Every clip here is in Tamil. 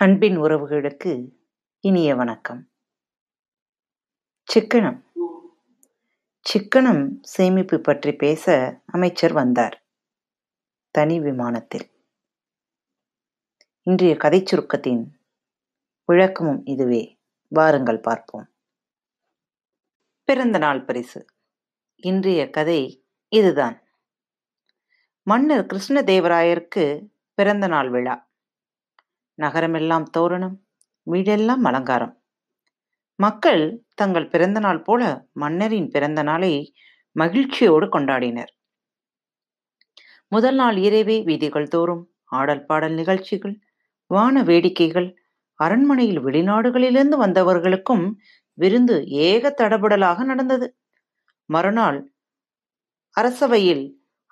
அன்பின் உறவுகளுக்கு இனிய வணக்கம். சிக்கனம். சிக்கனம் சேமிப்பு பற்றி பேச அமைச்சர் வந்தார். தனி விமானத்தில். இன்றைய கதை சுருக்கத்தின் விளக்கமும் இதுவே. வாருங்கள் பார்ப்போம். பிறந்த நாள் பரிசு. இன்றைய கதை இதுதான். மன்னர் கிருஷ்ணதேவராயருக்கு பிறந்த நாள் விழா. நகரமெல்லாம் தோரணம் வீடெல்லாம் அலங்காரம். மக்கள் தங்கள் பிறந்த நாள் போல மன்னரின் பிறந்த நாளை மகிழ்ச்சியோடு கொண்டாடினர். முதல் நாள் இரவே வீதிகள் தோறும் ஆடல் பாடல் நிகழ்ச்சிகள் வான வேடிக்கைகள் அரண்மனையில் வெளிநாடுகளிலிருந்து வந்தவர்களுக்கும் விருந்து ஏக தடபுடலாக நடந்தது. மறுநாள் அரசவையில்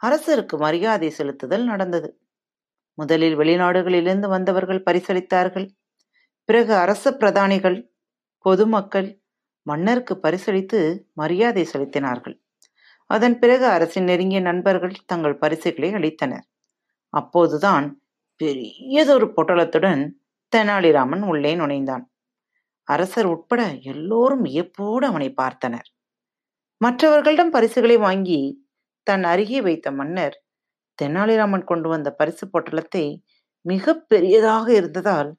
அரசருக்கு மரியாதை செலுத்துதல் நடந்தது. முதலில் வெளிநாடுகளிலிருந்து வந்தவர்கள் பரிசளித்தார்கள். பிறகு அரச பிரதானிகள் பொதுமக்கள் மன்னருக்கு பரிசளித்து மரியாதை செலுத்தினார்கள். அதன் பிறகு அரசின் நெருங்கிய நண்பர்கள் தங்கள் பரிசுகளை அளித்தனர். அப்போதுதான் பெரியதொரு பொட்டலத்துடன் தெனாலிராமன் உள்ளே நுழைந்தான். அரசர் உட்பட எல்லோரும் வியப்போடு அவனை பார்த்தனர். மற்றவர்களிடம் பரிசுகளை வாங்கி தன் அருகே வைத்த மன்னர் தெனாலிராமன் கொண்டு வந்த பரிசு பொட்டலத்தை மிக பெரியதாக இருந்ததால்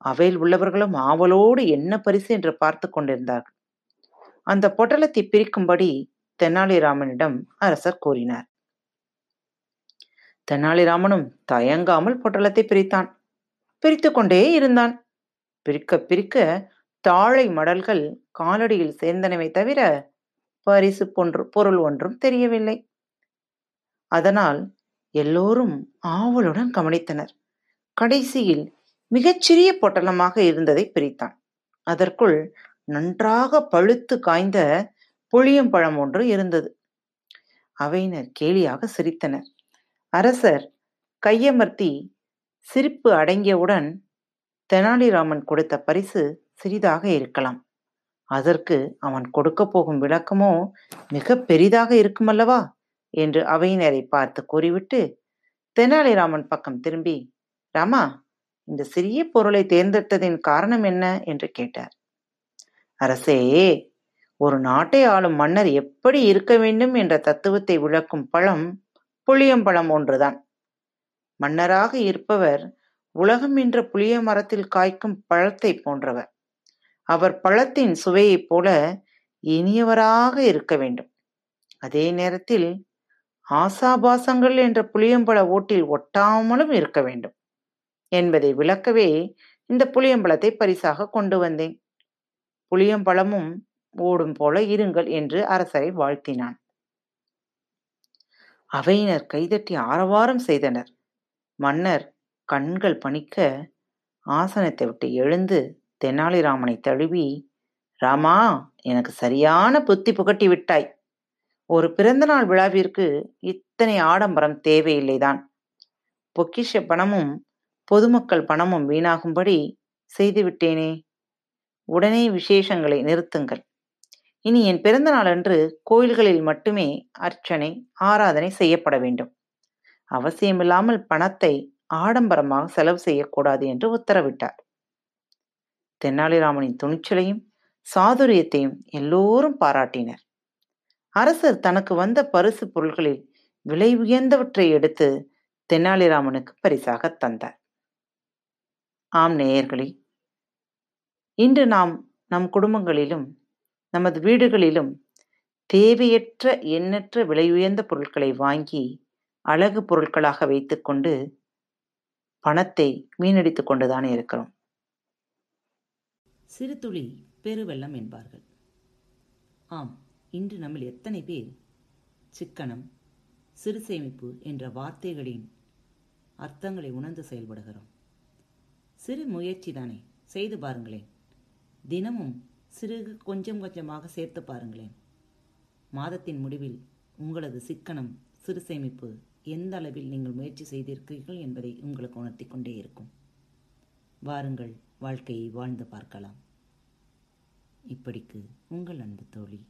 அவையில் உள்ளவர்களும் ஆவலோடு என்ன பரிசு என்று பார்த்து கொண்டிருந்தார்கள். அந்த பொட்டலத்தை பிரிக்கும்படி தெனாலிராமனிடம் அரசர் கூறினார். தெனாலிராமனும் தயங்காமல் பொட்டலத்தை பிரித்தான். பிரித்து கொண்டே இருந்தான். பிரிக்க பிரிக்க தாழை மடல்கள் காலடியில் சேர்ந்தனவை தவிர பரிசு போன்று பொருள் ஒன்றும் தெரியவில்லை. அதனால் எல்லோரும் ஆவலுடன் கவனித்தனர். கடைசியில் மிகச்சிறிய பொட்டலமாக இருந்ததை பிரித்தான். அதற்குள் நன்றாக பழுத்து காய்ந்த புளியம்பழம் ஒன்று இருந்தது. அவையினர் கேலியாக சிரித்தனர். அரசர் கையமர்த்தி சிரிப்பு அடங்கியவுடன் தெனாலிராமன் கொடுத்த பரிசு சிறிதாக இருக்கலாம். அதற்கு அவன் கொடுக்க போகும் விளக்கமோ மிக பெரிதாக இருக்குமல்லவா? என்று அவையினரை பார்த்து கூறிவிட்டு தெனாலிராமன் பக்கம் திரும்பி ராமா இந்த சிறிய பொருளை தேர்ந்தெடுத்ததின் காரணம் என்ன? என்று கேட்டார். அரசே ஒரு நாட்டை ஆளும் மன்னர் எப்படி இருக்க வேண்டும் என்ற தத்துவத்தை விளக்கும் பழம் புளியம்பழம் ஒன்றுதான். மன்னராக இருப்பவர் உலகம் என்ற புளிய மரத்தில் காய்க்கும் பழத்தை போன்றவர். அவர் பழத்தின் சுவையைப் போல இனியவராக இருக்க வேண்டும். அதே நேரத்தில் ஆசாபாசங்கள் என்ற புளியம்பழ ஓட்டில் ஒட்டாமலும் இருக்க வேண்டும். என்பதை விளக்கவே இந்த புளியம்பழத்தை பரிசாக கொண்டு வந்தேன். புளியம்பழமும் ஓடும் போல இருங்கள் என்று அரசரை வாழ்த்தினான். அவையினர் கைதட்டி ஆரவாரம் செய்தனர். மன்னர் கண்கள் பணிக்க ஆசனத்தை விட்டு எழுந்து தெனாலிராமனை தழுவி ராமா எனக்கு சரியான புத்தி புகட்டி விட்டாய். ஒரு பிறந்தநாள் விழாவிற்கு இத்தனை ஆடம்பரம் தேவையில்லைதான். பொக்கிஷ பணமும் பொதுமக்கள் பணமும் வீணாகும்படி செய்துவிட்டேனே. உடனே விசேஷங்களை நிறுத்துங்கள். இனி என் பிறந்த நாளன்று கோயில்களில் மட்டுமே அர்ச்சனை ஆராதனை செய்யப்பட வேண்டும். அவசியமில்லாமல் பணத்தை ஆடம்பரமாக செலவு செய்யக்கூடாது என்று உத்தரவிட்டார். தென்னாலிராமனின் துணிச்சலையும் சாதுரியத்தையும் எல்லோரும் பாராட்டினர். அரசர் தனக்கு வந்த பரிசு பொருள்களில் விலை உயர்ந்தவற்றை எடுத்து தெனாலிராமனுக்கு பரிசாக தந்தார். ஆம் நேயர்களே இன்று நாம் நம் குடும்பங்களிலும் நமது வீடுகளிலும் தேவையற்ற எண்ணற்ற விலை உயர்ந்த பொருட்களை வாங்கி அழகு பொருட்களாக வைத்துக்கொண்டு பணத்தை மீனடித்துக் கொண்டுதான் இருக்கிறோம். சிறு துளி பெருவெள்ளம் என்பார்கள். ஆம் இன்று நம்மில் எத்தனை பேர் சிக்கனம் சிறு சேமிப்பு என்ற வார்த்தைகளின் அர்த்தங்களை உணர்ந்து செயல்படுகிறோம்? சிறு முயற்சி தானே செய்து பாருங்களேன். தினமும் சிறுகு கொஞ்சம் கொஞ்சமாக சேர்த்து பாருங்களேன். மாதத்தின் முடிவில் உங்களது சிக்கனம் சிறு சேமிப்பு எந்த அளவில் நீங்கள் முயற்சி செய்திருக்கிறீர்கள் என்பதை உங்களுக்கு உணர்த்தி கொண்டே இருக்கும். வாருங்கள் வாழ்க்கையை வாழ்ந்து பார்க்கலாம். இப்படிக்கு உங்கள் அன்பு தோழி.